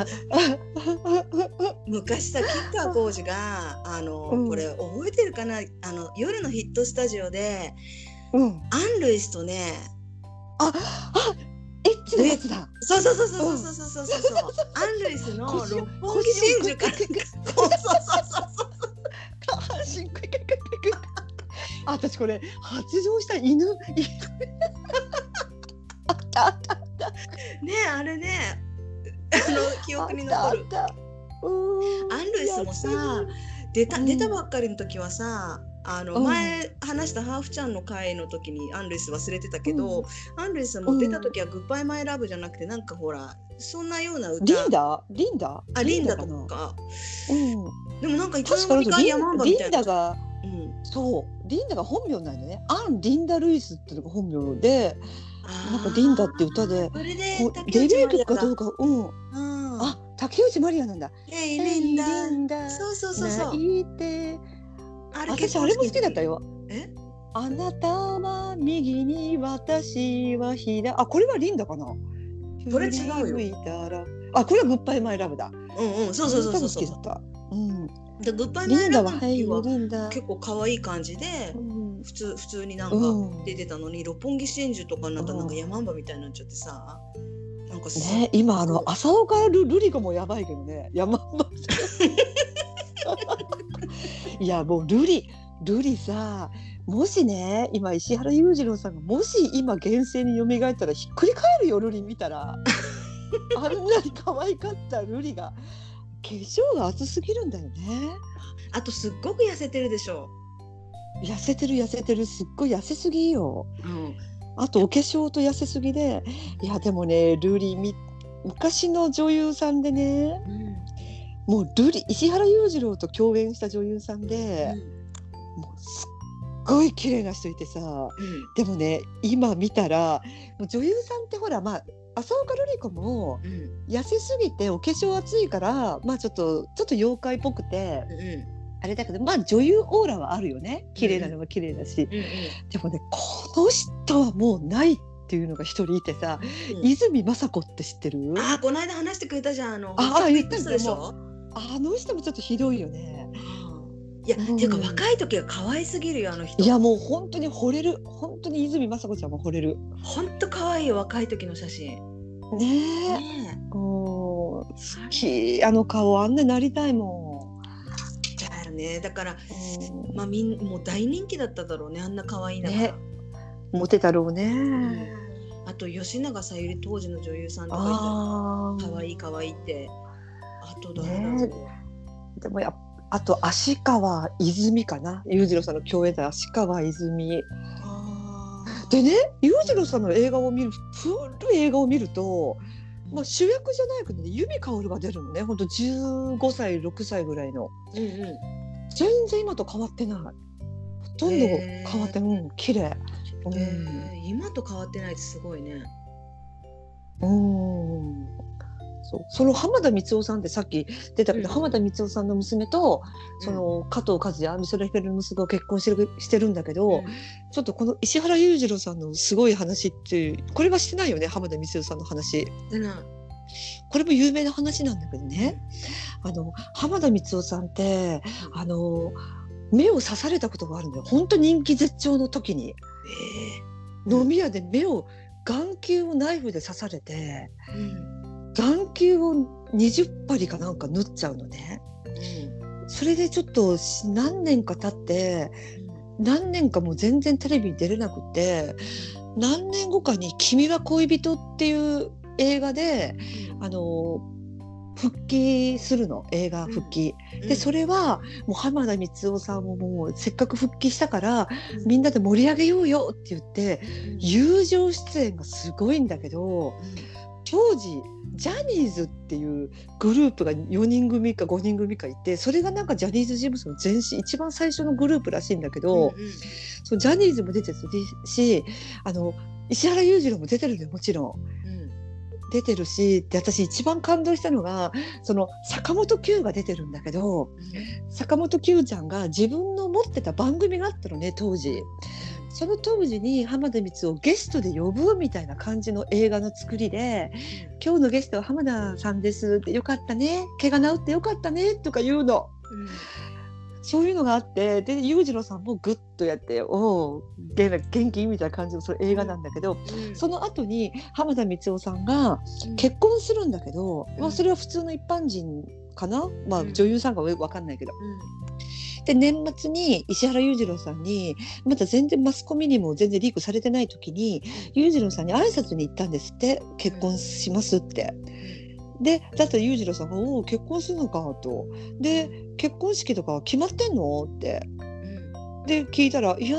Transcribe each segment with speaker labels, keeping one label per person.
Speaker 1: あ
Speaker 2: 昔さ吉川晃司があの、
Speaker 1: うん。
Speaker 2: これ覚えてるかな？あの夜のヒットスタジオで
Speaker 1: うん。
Speaker 2: アン・ルイスとね
Speaker 1: ああエッチなやつだ。
Speaker 2: そうそうそうそうそうそうそうそう。そうアン・ルイスの六本木真珠から。
Speaker 1: 腰をグッグッグッ
Speaker 2: そうそうそうそう。
Speaker 1: 下半身クイクイクイクイあ私これ発情した犬犬。あったあった
Speaker 2: ねあれねあの記憶に残る。アン・ルイスもさ出た
Speaker 1: うん。
Speaker 2: 出たばっかりの時はさあの、
Speaker 1: うん。
Speaker 2: 前話したハーフちゃんの回の時にアン・ルイス忘れてたけど、アン・ルイスも出た時は「グッバイ・マイ・ラブ」じゃなくてなんかほらそんなような歌。
Speaker 1: リンダ？リンダ？
Speaker 2: あリンダとか
Speaker 1: うん。
Speaker 2: でもなんかいつの間にかヤマンバ
Speaker 1: リン
Speaker 2: みたいな。
Speaker 1: リンダが
Speaker 2: うん、
Speaker 1: そうリンダが本名なんだね。アン・リンダ・ルイスっていうのが本名で
Speaker 2: あー
Speaker 1: なんかリンダって歌でこうデビュー曲かどうかうん。
Speaker 2: うん。
Speaker 1: あ竹内まりやなんだ。
Speaker 2: えいリンダ。そうそうそうそう。
Speaker 1: 泣いて。
Speaker 2: あ結構
Speaker 1: 私あれも好きだったよ。
Speaker 2: え？
Speaker 1: あなたは右に私は左。あこれはリンダかな？
Speaker 2: これ違うよ。
Speaker 1: あこれはグッバイマイラブだ。
Speaker 2: うんうん。そうそうそうそうそう。
Speaker 1: 好きだった。うん。
Speaker 2: でグッバイマイラ
Speaker 1: リンダははい
Speaker 2: ブは結構可愛い感じで
Speaker 1: うん
Speaker 2: 普通普通になんか
Speaker 1: うん。
Speaker 2: 出てたのに、六本木真珠とかになったらなんか
Speaker 1: うん。
Speaker 2: ヤマンバみたいになっちゃってさなんかす
Speaker 1: ね今あの浅岡ルルリ子もやばいけどね山本いやもうルリルリさもしね今石原裕次郎さんがもし今現世に蘇ったらひっくり返るよルリ見たら。あんなに可愛かったルリが。化粧が厚すぎるんだよね。
Speaker 2: あとすっごく痩せてるでしょ、
Speaker 1: 痩せてる痩せてるすっごい痩せすぎよ。
Speaker 2: うん、
Speaker 1: あとお化粧と痩せすぎでいやでもねルリみ昔の女優さんでねもうルリ石原裕次郎と共演した女優さんで、もうすっごい綺麗な人いてさでもね今見たら女優さんってほらまあ浅岡瑠璃子も
Speaker 2: うん。うん
Speaker 1: 痩せすぎてお化粧厚いからまあちょっとちょっと妖怪っぽくて
Speaker 2: うん
Speaker 1: あれだけどまあ女優オーラはあるよね。綺麗なのは綺麗だし、
Speaker 2: うん
Speaker 1: でもねこの人はもうないっていうのが一人いてさ、
Speaker 2: うん。
Speaker 1: 泉雅子って知ってる？
Speaker 2: あーこの間話してくれたじゃん。あの
Speaker 1: ああ言った
Speaker 2: でしょ？
Speaker 1: あの人もちょっとひどいよね。
Speaker 2: いや、
Speaker 1: うん。
Speaker 2: ていうか若い時が可愛すぎるよあの人。
Speaker 1: いやもう本当に惚れる。本当に泉雅子ちゃんも惚れる。
Speaker 2: ほんと可愛いよ若い時の写真。
Speaker 1: ねえ。
Speaker 2: ね
Speaker 1: 好き。あの顔あんなになりたいも
Speaker 2: えだよね。だからまあみんもう大人気だっただろうねあんな可愛いな
Speaker 1: ね。モテたろう
Speaker 2: うん。
Speaker 1: ね。
Speaker 2: あと吉永小百合当時の女優さんとかい
Speaker 1: ああ。
Speaker 2: た可愛い可愛いって。あと誰だ
Speaker 1: ね。
Speaker 2: ろう、
Speaker 1: でもやっあと足川泉かな。裕次郎さんの共演で足川泉。でね裕次郎さんの映画を見る古い映画を見ると、まあ、主役じゃないけどね由美かおるが出るのね。ほんと15歳6歳ぐらいの。
Speaker 2: うんうん
Speaker 1: 全然今と変わってない。ほとんど変わってうん綺麗。うん、
Speaker 2: えー。今と変わってないってすごいね。
Speaker 1: うん。そう。その浜田光夫さんってさっき出たけど、
Speaker 2: うん。
Speaker 1: 浜田光夫さんの娘とその加藤和也美空ひばりの息子が結婚してるしてるんだけど、
Speaker 2: うん。
Speaker 1: ちょっとこの石原裕次郎さんのすごい話ってこれはしてないよね？浜田光夫さんの話これも有名な話なんだけどね。あの浜田光夫さんってあの目を刺されたことがあるんだよ。本当人気絶頂の時に。
Speaker 2: え
Speaker 1: 飲み屋で目を眼球をナイフで刺されて
Speaker 2: ーうん。
Speaker 1: 眼球を20針かなんか縫っちゃうのね。それでちょっとし何年か経って何年かもう全然テレビに出れなくて何年後かに「君は恋人」っていう映画であの復帰するの映画復帰。
Speaker 2: うん。
Speaker 1: でそれはもう浜田光夫さんももうせっかく復帰したからみんなで盛り上げようよって言って
Speaker 2: うん。
Speaker 1: 友情出演がすごいんだけど当時ジャニーズっていうグループが4人組か5人組かいてそれがなんかジャニーズ事務所の前身一番最初のグループらしいんだけど、
Speaker 2: うんうん。
Speaker 1: そのジャニーズも出てるしあの石原裕次郎も出てるのよもちろん。出てるしで私一番感動したのがその坂本九が出てるんだけど坂本九ちゃんが自分の持ってた番組があったのね当時。その当時に浜田光をゲストで呼ぶみたいな感じの映画の作りで「今日のゲストは浜田さんです」って「よかったね怪我治ってよかったね」とか言うの。そういうのがあってで裕次郎さんもグッとやって「おお元気?」みたいな感じのそれ映画なんだけど、
Speaker 2: うん。
Speaker 1: その後に浜田光夫さんが結婚するんだけど、
Speaker 2: うん。
Speaker 1: まあ、それは普通の一般人かな、まあ、
Speaker 2: うん。
Speaker 1: 女優さんかはよく分かんないけど。
Speaker 2: うん。
Speaker 1: で年末に石原裕次郎さんにまだ全然マスコミにも全然リークされてない時に裕次郎さんに挨拶に行ったんですって。結婚しますって。でだったら裕次郎さんが「おお結婚するのか」と。で結婚式とかは決まってんの？って。
Speaker 2: うん。
Speaker 1: で聞いたら「いや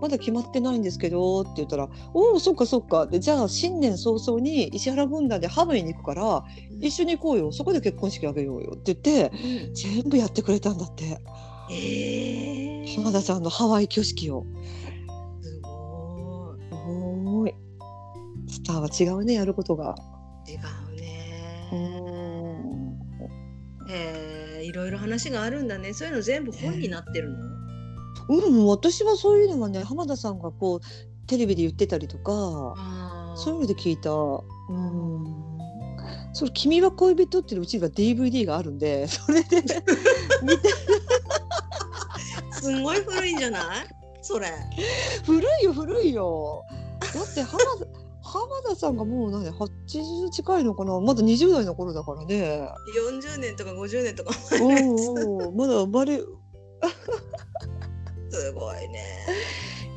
Speaker 1: まだ決まってないんですけど」って言ったら「おおそっかそっか」でじゃあ新年早々に石原軍団でハワイに行くから一緒に行こうよ。そこで結婚式あげようよ。って言って
Speaker 2: うん。
Speaker 1: 全部やってくれたんだって。
Speaker 2: えー、
Speaker 1: 浜田さんのハワイ挙式を。
Speaker 2: すご
Speaker 1: い。スターは違うねやることが。
Speaker 2: い違うへえいろいろ話があるんだね。そういうの全部本になってるの、
Speaker 1: うん、私はそういうのがね浜田さんがこうテレビで言ってたりとか
Speaker 2: あ
Speaker 1: そういうので聞いた。うん。それ君は恋人っていううちが DVD があるんで それで見て。
Speaker 2: すんごい古いんじゃない？それ。
Speaker 1: 古いよ古いよ。だって浜田浜田さんがもう何80近いのかな？まだ20代の頃だからね。
Speaker 2: 40年とか50年とか。
Speaker 1: おうおうまだ生まれ
Speaker 2: すごいね。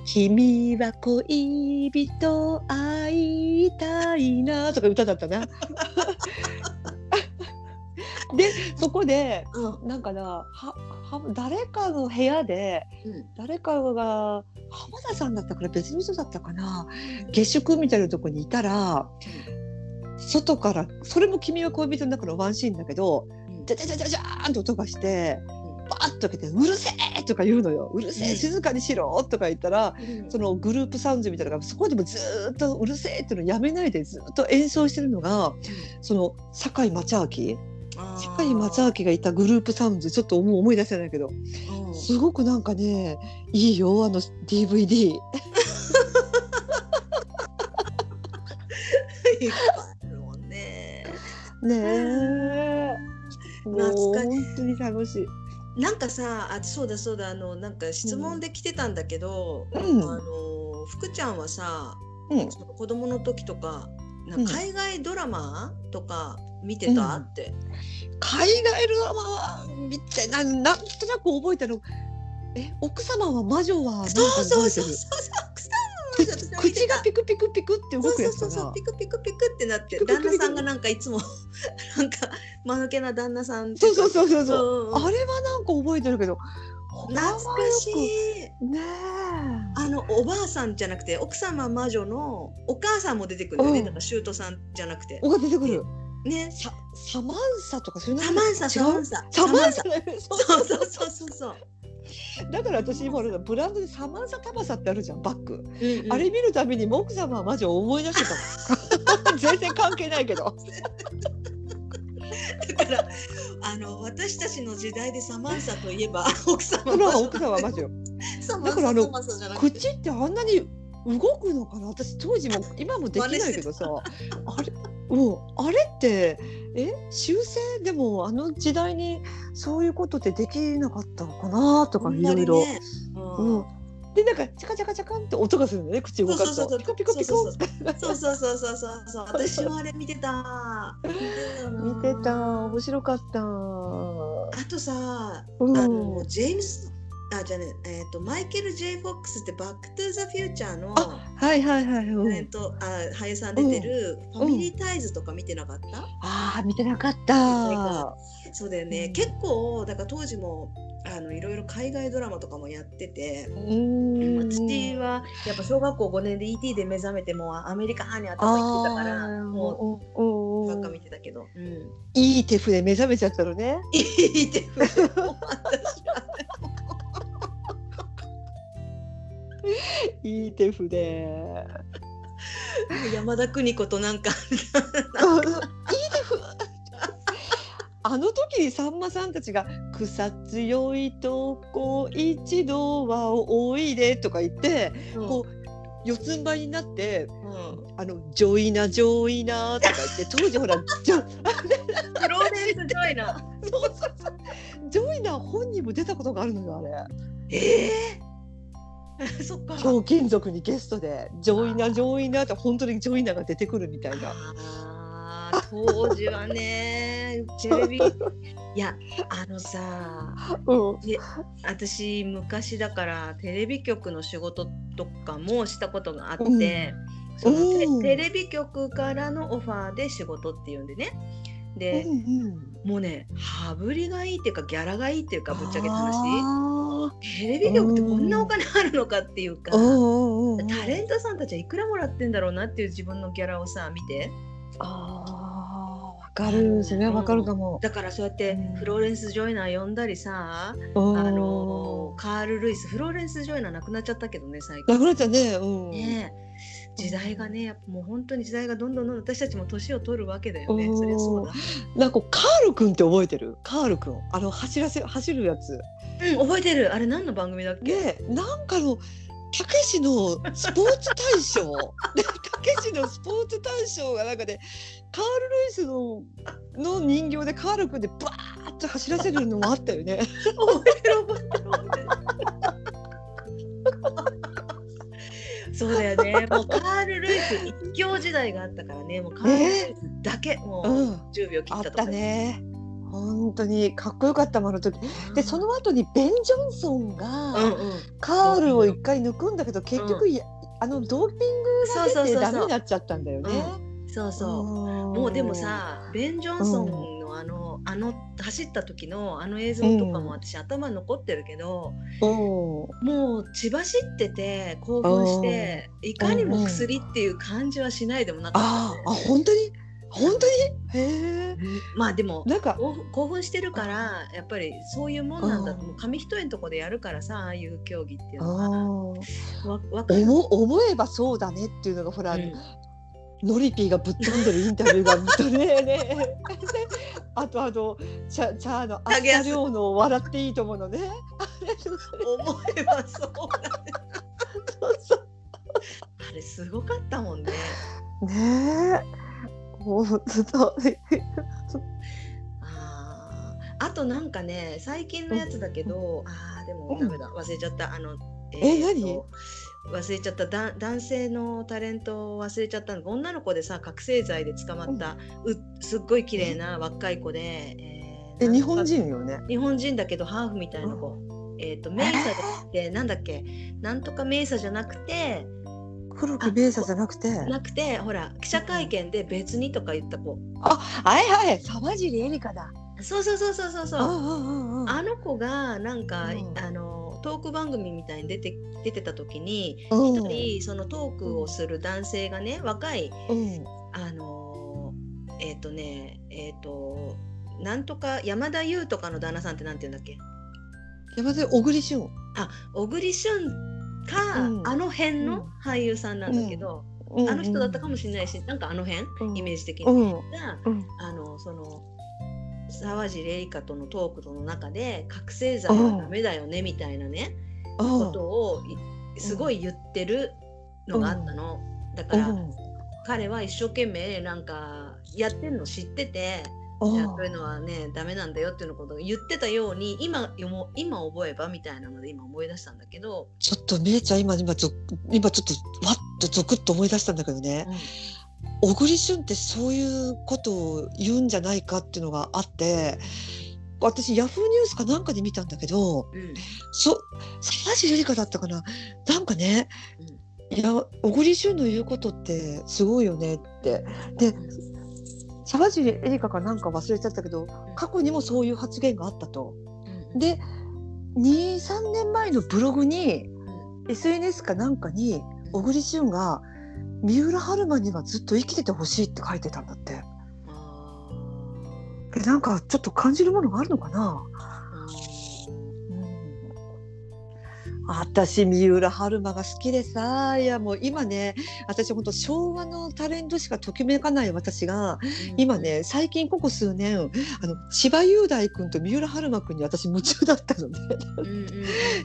Speaker 1: 君は恋人会いたいな。とか歌だったな。でそこで
Speaker 2: うん。
Speaker 1: なんかなはは誰かの部屋で
Speaker 2: うん。
Speaker 1: 誰かが浜田さんだったから別の人だったかな。下宿みたいなとこにいたら外からそれも「君は恋人」の中のワンシーンだけど
Speaker 2: うん。
Speaker 1: じゃじゃじゃじゃじゃーんと音がしてバーッと開けて「うるせえ!」とか言うのよ「うるせえ
Speaker 2: うん。
Speaker 1: 静かにしろ!」とか言ったら
Speaker 2: うん。
Speaker 1: そのグループサウンドみたいなのがそこでもずーっとうるせえっていうのをやめないでずっと演奏してるのがその堺正明。堺正明がいたグループサウンドちょっと思い出せないけど。
Speaker 2: うん
Speaker 1: すごくなんかねいいよあの DVD。
Speaker 2: ね。
Speaker 1: ねえ。もう
Speaker 2: 懐かしい。
Speaker 1: 本当に楽しい。
Speaker 2: なんかさあそうだそうだあのなんか質問で来てたんだけど、
Speaker 1: うん。
Speaker 2: あの福ちゃんはさ、
Speaker 1: うん。
Speaker 2: その子供の時とかな海外ドラマとか見てた、
Speaker 1: うん。
Speaker 2: って
Speaker 1: 海外ドラマは見てなんなんとなく覚えてる。え奥様は魔女はなんか
Speaker 2: そう
Speaker 1: 覚
Speaker 2: そうそうそう
Speaker 1: えてる？口がピクピクピクって動くやつ
Speaker 2: そうそうそう。ピクピクピクってなって旦那さんがなんかいつもなんか間抜けな旦那さん
Speaker 1: そうそうそうそう
Speaker 2: う
Speaker 1: そう。あれはなんか覚えてるけど。
Speaker 2: 懐かしい
Speaker 1: い。ね
Speaker 2: あのおばあさんじゃなくて奥様魔女のお母さんも出てくるよね、
Speaker 1: うん
Speaker 2: だから舅さんじゃなくて
Speaker 1: え。おが出てくる。
Speaker 2: ね
Speaker 1: ササマンサとかそういうの
Speaker 2: サマンササマンサ。
Speaker 1: サマンサ？
Speaker 2: そうそうそうそうそう。
Speaker 1: だから私今俺ブランドでサマンサタバサってあるじゃんバッグ。
Speaker 2: うんうん。
Speaker 1: あれ見るたびにもう奥様は魔女を思い出してた 全然関係ないけど。
Speaker 2: だからあの私たちの時代でサマンサといえば 奥様。
Speaker 1: ほら奥様は
Speaker 2: マン
Speaker 1: だからあの口ってあんなに動くのかな？私当時も今もできないけどさ。あれ？うん。あれってえ修正？でもあの時代にそういうことってできなかったのかなとかいろいろ。
Speaker 2: ね。うん。
Speaker 1: うん。でなんかチャカチャカチャカンって音がするのね。口動かすとピコピコピコ
Speaker 2: そうそうそうそうそうそう。私もあれ見てた。見てたよな
Speaker 1: 見てた。面白かった。
Speaker 2: あとさ
Speaker 1: うん。
Speaker 2: あのジェームスあじゃあねえっ、とマイケル・ J・ フォックスってバック・トゥ・ザ・フューチャーの
Speaker 1: あはいはいはい。うん。
Speaker 2: えっとあ俳優さん出てるファミリータイズとか見てなかった、
Speaker 1: ああ見てなかった。
Speaker 2: そうだよね、
Speaker 1: うん。
Speaker 2: 結構だから当時もあのいろいろ海外ドラマとかもやってて、
Speaker 1: うーん。
Speaker 2: 私はやっぱ小学校5年で ET で目覚めてもうアメリカ派に頭いってたからも
Speaker 1: う
Speaker 2: うばっか
Speaker 1: ん
Speaker 2: 見てたけど、うん、
Speaker 1: いい手筆目覚めちゃったのね。
Speaker 2: いいって 私は
Speaker 1: いい手筆。
Speaker 2: 山田邦子となんか
Speaker 1: いい手筆。あの時にさんまさんたちが「草強いとこ一度はおいで」とか言って、
Speaker 2: うん
Speaker 1: こう四つん這いになって
Speaker 2: うん「
Speaker 1: あのジョイナジョイナ」とか言って当時ほらジョ
Speaker 2: フローレンス・ジョイナー。
Speaker 1: そうそうそうジョイナ本人も出たことがあるのよあれ。
Speaker 2: ええ そっか。
Speaker 1: ひょうきん族にゲストで「ジョイナジョイナ」って本当にジョイナが出てくるみたいな。
Speaker 2: 当時はね テレビ。いやあのさ
Speaker 1: うん。
Speaker 2: 私昔だからテレビ局の仕事とかもしたことがあって、
Speaker 1: うん。
Speaker 2: そのテ
Speaker 1: うん。
Speaker 2: テレビ局からのオファーで仕事っていうんでね。で、
Speaker 1: うんうん。
Speaker 2: もうね羽振りがいいっていうかギャラがいいっていうかぶっちゃけた話。
Speaker 1: あ
Speaker 2: テレビ局ってこんなお金あるのかっていうかタレントさんたちはいくらもらってんだろうなっていう自分のギャラをさ見て。
Speaker 1: あーわかる。それはわかるかも。
Speaker 2: だからそうやって
Speaker 1: うん。
Speaker 2: フローレンス・ジョイナー呼んだりさ、
Speaker 1: うん。
Speaker 2: あのカール・ルイスフローレンス・ジョイナー亡くなっちゃったけどね最近。
Speaker 1: なくなっちゃうね。うん。
Speaker 2: ねえ時代がねやっぱもう本当に時代がどんどんどんどん私たちも年を取るわけだよね。
Speaker 1: うん
Speaker 2: そりゃそうだ。
Speaker 1: なんかカール君って覚えてる？カール君あの走らせ走るやつ。
Speaker 2: うん覚えてる。あれ何の番組だっけ、
Speaker 1: でなんかのたけしのスポーツ大賞。で たけしのスポーツ大賞がなんかでカール・ルイスのの人形でカール君でバーッと走らせるのもあったよね。
Speaker 2: 覚えてる覚えてる覚えてるそうだよね。もうカール・ルイス一強時代があったからね。もうカール・ルイスだけ、も
Speaker 1: う、
Speaker 2: うん。10秒切
Speaker 1: あった
Speaker 2: とか
Speaker 1: ね。本当にかっこよかったもの時。でその後にベン・ジョンソンが、
Speaker 2: うんうん。
Speaker 1: カールを一回抜くんだけど結局、やあのドーピングが出てダメになっちゃったんだよね。
Speaker 2: そうそう。
Speaker 1: も
Speaker 2: もうでもさベン・ジョンソンのあの,、あの走った時のあの映像とかも私、頭に残ってるけど
Speaker 1: うん
Speaker 2: もう血走ってて興奮していかにも薬っていう感じはしないでもなかった。
Speaker 1: あ本当に？本当に？へえ
Speaker 2: まあでも
Speaker 1: なんか
Speaker 2: 興奮してるからやっぱりそういうもんなんだと紙一重のとこでやるからさああいう競技っていう
Speaker 1: あ
Speaker 2: のは
Speaker 1: 思えばそうだねっていうのがほら、
Speaker 2: うん
Speaker 1: ノリピーがぶっ飛んでるインタビューが見たねねあとあのチャチャーのあ
Speaker 2: 影安。
Speaker 1: った量の笑っていいと思うのね。
Speaker 2: 思えばそう。だね
Speaker 1: そうそう。
Speaker 2: あれすごかったもんね。
Speaker 1: ねえ。本当
Speaker 2: あー。あとなんかね最近のやつだけど、あーでも
Speaker 1: うん
Speaker 2: ダメだ。忘れちゃった。あの
Speaker 1: え
Speaker 2: ーと
Speaker 1: 何？
Speaker 2: 忘れちゃった。だ男性のタレントを忘れちゃったの。女の子でさ覚醒剤で捕まった、うすっごい綺麗な若い子で、えー
Speaker 1: 日本人よね？
Speaker 2: 日本人だけどハーフみたいな子、えっ、とメイサじゃなくてなんだっけ？なんとかメイサじゃなくて
Speaker 1: 黒木メイサじゃなくて？
Speaker 2: なくてほら記者会見で別にとか言った子。
Speaker 1: あはいはい。沢尻エリカだ。
Speaker 2: そうそうそうそうそうそう。
Speaker 1: ああああ
Speaker 2: あの子がなんか、
Speaker 1: うん。
Speaker 2: あのトーク番組みたいに出て出てた時に
Speaker 1: うん。
Speaker 2: 一人そのトークをする男性がね若い
Speaker 1: うん。
Speaker 2: あのえっ、とねえっ、となんとか山田優とかの旦那さんってなんて言うんだっけ？
Speaker 1: 山田小栗旬。
Speaker 2: あ小栗旬か、
Speaker 1: うん。
Speaker 2: あの辺
Speaker 1: うん。
Speaker 2: の俳優さんなんだけど、あの人だったかもしれないしなんかあの辺、
Speaker 1: うん。
Speaker 2: イメージ的に、
Speaker 1: うん。
Speaker 2: が
Speaker 1: うん。
Speaker 2: あのその沢尻エリカとのトークの中で覚醒剤はダメだよねみたいなね、ことをいすごい言ってるのがあったの、だから、彼は一生懸命なんかやってんの知ってて、いやそういうのはねダメなんだよっていうのことを言ってたように今今覚えばみたいなので今思い出したんだけど、
Speaker 1: ちょっとめいちゃん今今ぞ今ちょっとわっとゾクッと思い出したんだけどね小栗旬ってそういうことを言うんじゃないかっていうのがあって私ヤフーニュースかなんかで見たんだけど
Speaker 2: うん。
Speaker 1: そ沢尻エリカだったかな。なんかね、いや小栗旬の言うことってすごいよねって。で沢尻エリカかなんか忘れちゃったけど過去にもそういう発言があったと。
Speaker 2: うん。
Speaker 1: で23年前のブログに SNS かなんかに小栗旬が三浦春馬にはずっと生きててほしいって書いてたんだって。
Speaker 2: あ
Speaker 1: えなんかちょっと感じるものがあるのかな、私三浦春馬が好きでさ。いやもう今ね私本当昭和のタレントしかときめかない私が、今ね最近ここ数年あの千葉雄大君と三浦春馬君に私夢中だったので、うんうん、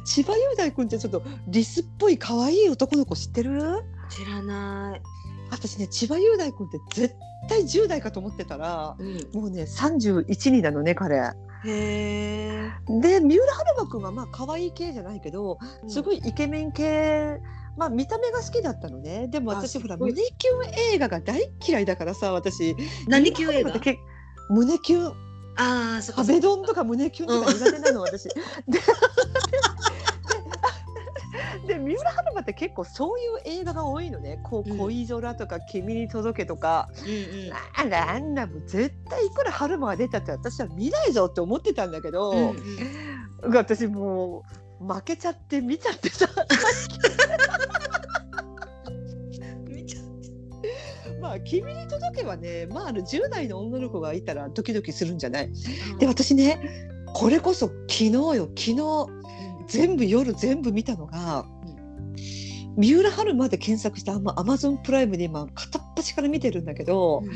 Speaker 1: 千葉雄大君ってちょっとリスっぽい可愛い男の子知ってる？
Speaker 2: 知らない。
Speaker 1: 私ね千葉雄大君って絶対10代かと思ってたら、うん、もうね31になのね彼。へで三浦春馬君はまあ可愛い系じゃないけど、すごいイケメン系。まあ見た目が好きだったのね。でも私ほら胸キュン映画が大嫌いだからさ私。
Speaker 2: 何キュン映画？
Speaker 1: 胸キュン。
Speaker 2: ああ
Speaker 1: そ壁ドンとか胸キュンとか苦手なの、私。でで三浦春馬って結構そういう映画が多いのね「こう恋空」とか「君に届け」とか、うんうん、あんなも絶対いくら春馬が出たって私は見ないぞって思ってたんだけど、うんうん、私もう負けちゃって見ちゃってさ。まあ「君に届け」はねまああの10代の女の子がいたらドキドキするんじゃない、うん、で私ねこれこそ昨日よ昨日全部夜全部見たのが、三浦春馬で検索したアマゾンプライムで今片っ端から見てるんだけど、うん、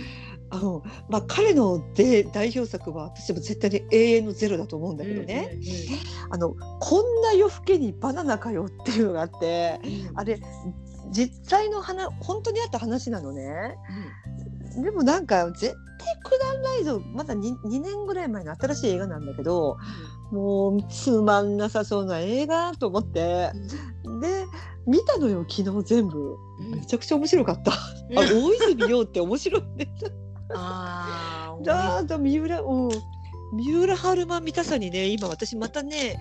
Speaker 1: あのまあ、彼ので代表作は私も絶対に永遠のゼロだと思うんだけどね、うんうんうん、あのこんな夜更けにバナナかよっていうのがあって、うん、あれ実際の話本当にあった話なのね、うん、でもなんか絶対くだらないぞ。まだ 2, 2年ぐらい前の新しい映画なんだけど、もうつまんなさそうな映画と思って、で見たのよ昨日全部、めちゃくちゃ面白かった、あ大泉洋って面白いねああだだ三浦うん。三浦春馬見たさにね今私またね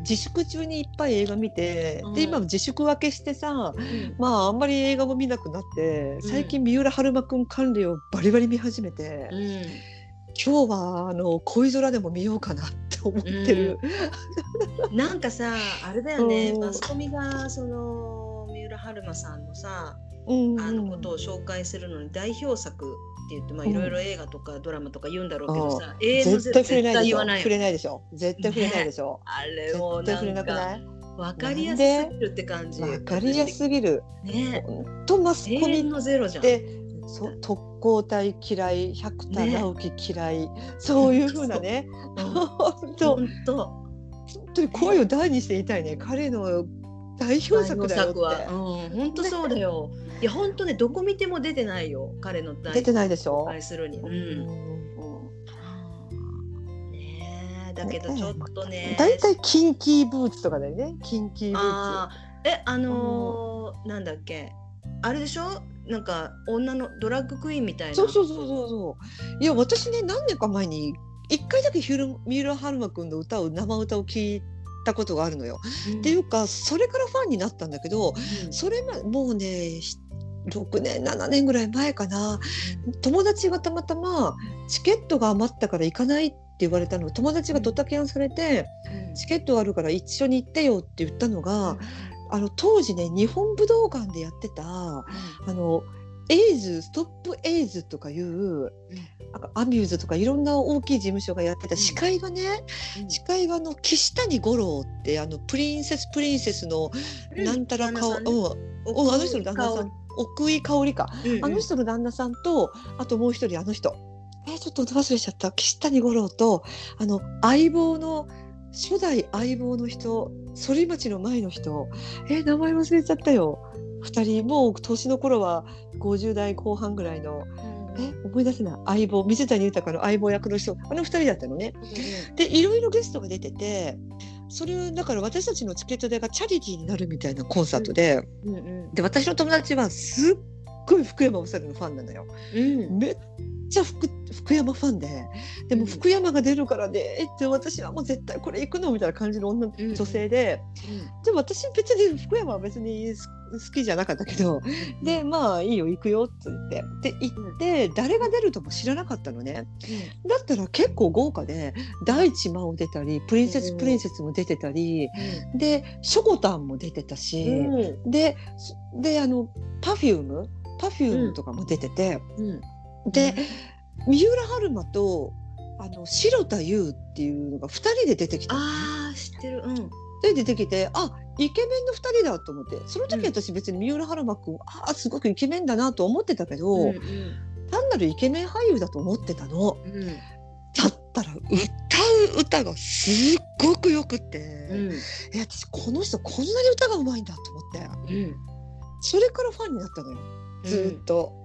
Speaker 1: 自粛中にいっぱい映画見て、うん、で今自粛分けしてさ、うん、まああんまり映画も見なくなって最近三浦春馬くん関連をバリバリ見始めて、うん、今日はあの恋空でも見ようかなって思ってる。
Speaker 2: なんかさあれだよね、マスコミがその三浦春馬さんのさ、うんうん、あのことを紹介するのに代表作って言ってまあいろいろ映画とかドラマとか言うんだろうけどさ、
Speaker 1: 永遠の絶対絶対言わない触れないでしょ。絶対触れないでしょ、
Speaker 2: ね、あれもなんかわかりやすすぎるって感じ。
Speaker 1: わかりやすすぎる。ね。とマスコミ
Speaker 2: のゼロじゃん
Speaker 1: そ特攻隊嫌い百田直樹嫌い、ね、そういうふうなね。本当。本当。に声を大にして言いたいね。彼の代表作だよって。
Speaker 2: うん、本当そうだよ。いや本当ねどこ見ても出てないよ。彼の
Speaker 1: 出てないでしょ？
Speaker 2: 愛するに。うん。ねだけどちょっとね。
Speaker 1: 大体キンキーブーツとかだよね。キンキーブーツ。
Speaker 2: えあのー、なんだっけ。あれでしょ？なんか女のドラッグクイーンみたいな。
Speaker 1: そうそうそうそうそう。いや私ね何年か前に一回だけヒュル三浦春馬くんの歌を生歌を聞いたことがあるのよ。うん、っていうかそれからファンになったんだけど、うん、それもうね6年7年ぐらい前かな、友達がたまたまチケットが余ったから行かないって言われたの。友達がドタキャンされて、チケットあるから一緒に行ってよって言ったのが、あの当時ね日本武道館でやってた、あのエイズストップエイズとかいう、うん、アミューズとかいろんな大きい事務所がやってた司会がね、うん、司会があの岸谷五郎ってあのプリンセスプリンセスのなんたら顔、うん、あの人の旦那さん。奥井香織か、うんうん、あの人の旦那さんとあともう一人あの人。えちょっと忘れちゃった。岸谷五郎とあの相棒の初代相棒の人反町の前の人。え名前忘れちゃったよ。2人もう年の頃は50代後半ぐらいの、うん、え思い出せない。相棒水谷豊の相棒役の人。あの2人だったのね。うん、でいろいろゲストが出ててそれだから私たちのチケット代がチャリティーになるみたいなコンサートで、うんうん、で私の友達はすっごい福山雅治のファンなのよ。めっちゃ福福山ファンで。でも福山が出るからねって私はもう絶対これ行くのみたいな感じの女、女性で、でも私別に福山は別に好きじゃなかったけど、でまあいいよ行くよって言って。で行って誰が出るとも知らなかったのね、だったら結構豪華で大地真央出たりプリンセスプリンセスも出てたり、でしょこたんも出てたし、でであの Perfume Perfume とかも出てて、で、三浦春馬とあの城田優っていうのが2人で出てきた、
Speaker 2: あ知ってる、うん、
Speaker 1: で出てきてあイケメンの2人だと思って。その時私別に三浦春馬君、うん、あすごくイケメンだなと思ってたけど、うんうん、単なるイケメン俳優だと思ってたの。うん、だったら歌う歌がすっごくよくて、うん、え私この人こんなに歌がうまいんだと思って、うん、それからファンになったのよずっと。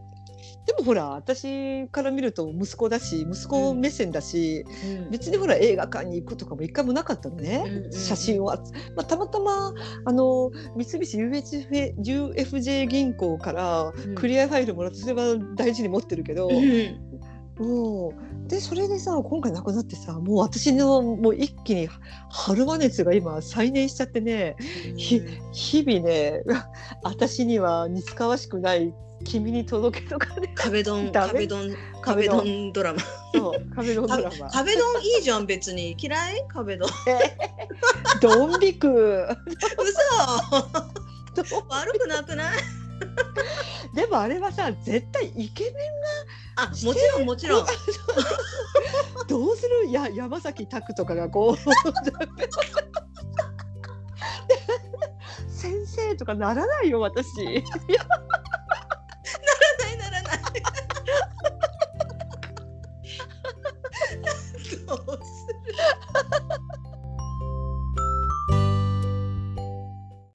Speaker 1: でもほら私から見ると息子だし息子目線だし、うん、別にほら映画館に行くとかも一回もなかったのね、うんうん、写真を、まあ、たまたまあの三菱 UFJ, UFJ 銀行からクリアファイルもらってそれは大事に持ってるけど。もうでそれでさ今回亡くなってさもう私のもう一気に春馬熱が今再燃しちゃってね、日々ね 私には似つかわしくない君に届けとかね。
Speaker 2: 壁ドン壁ドン壁ドン。ドラマ。
Speaker 1: そう壁ドンドラマ。
Speaker 2: 壁ドンいいじゃん別に。嫌い？壁ドン。
Speaker 1: ドン引く。
Speaker 2: 嘘。悪くなくない？
Speaker 1: でもあれはさ絶対イケメン
Speaker 2: があもちろんもちろん。
Speaker 1: どうする？や山崎拓とかがこう。先生とかならないよ私どうする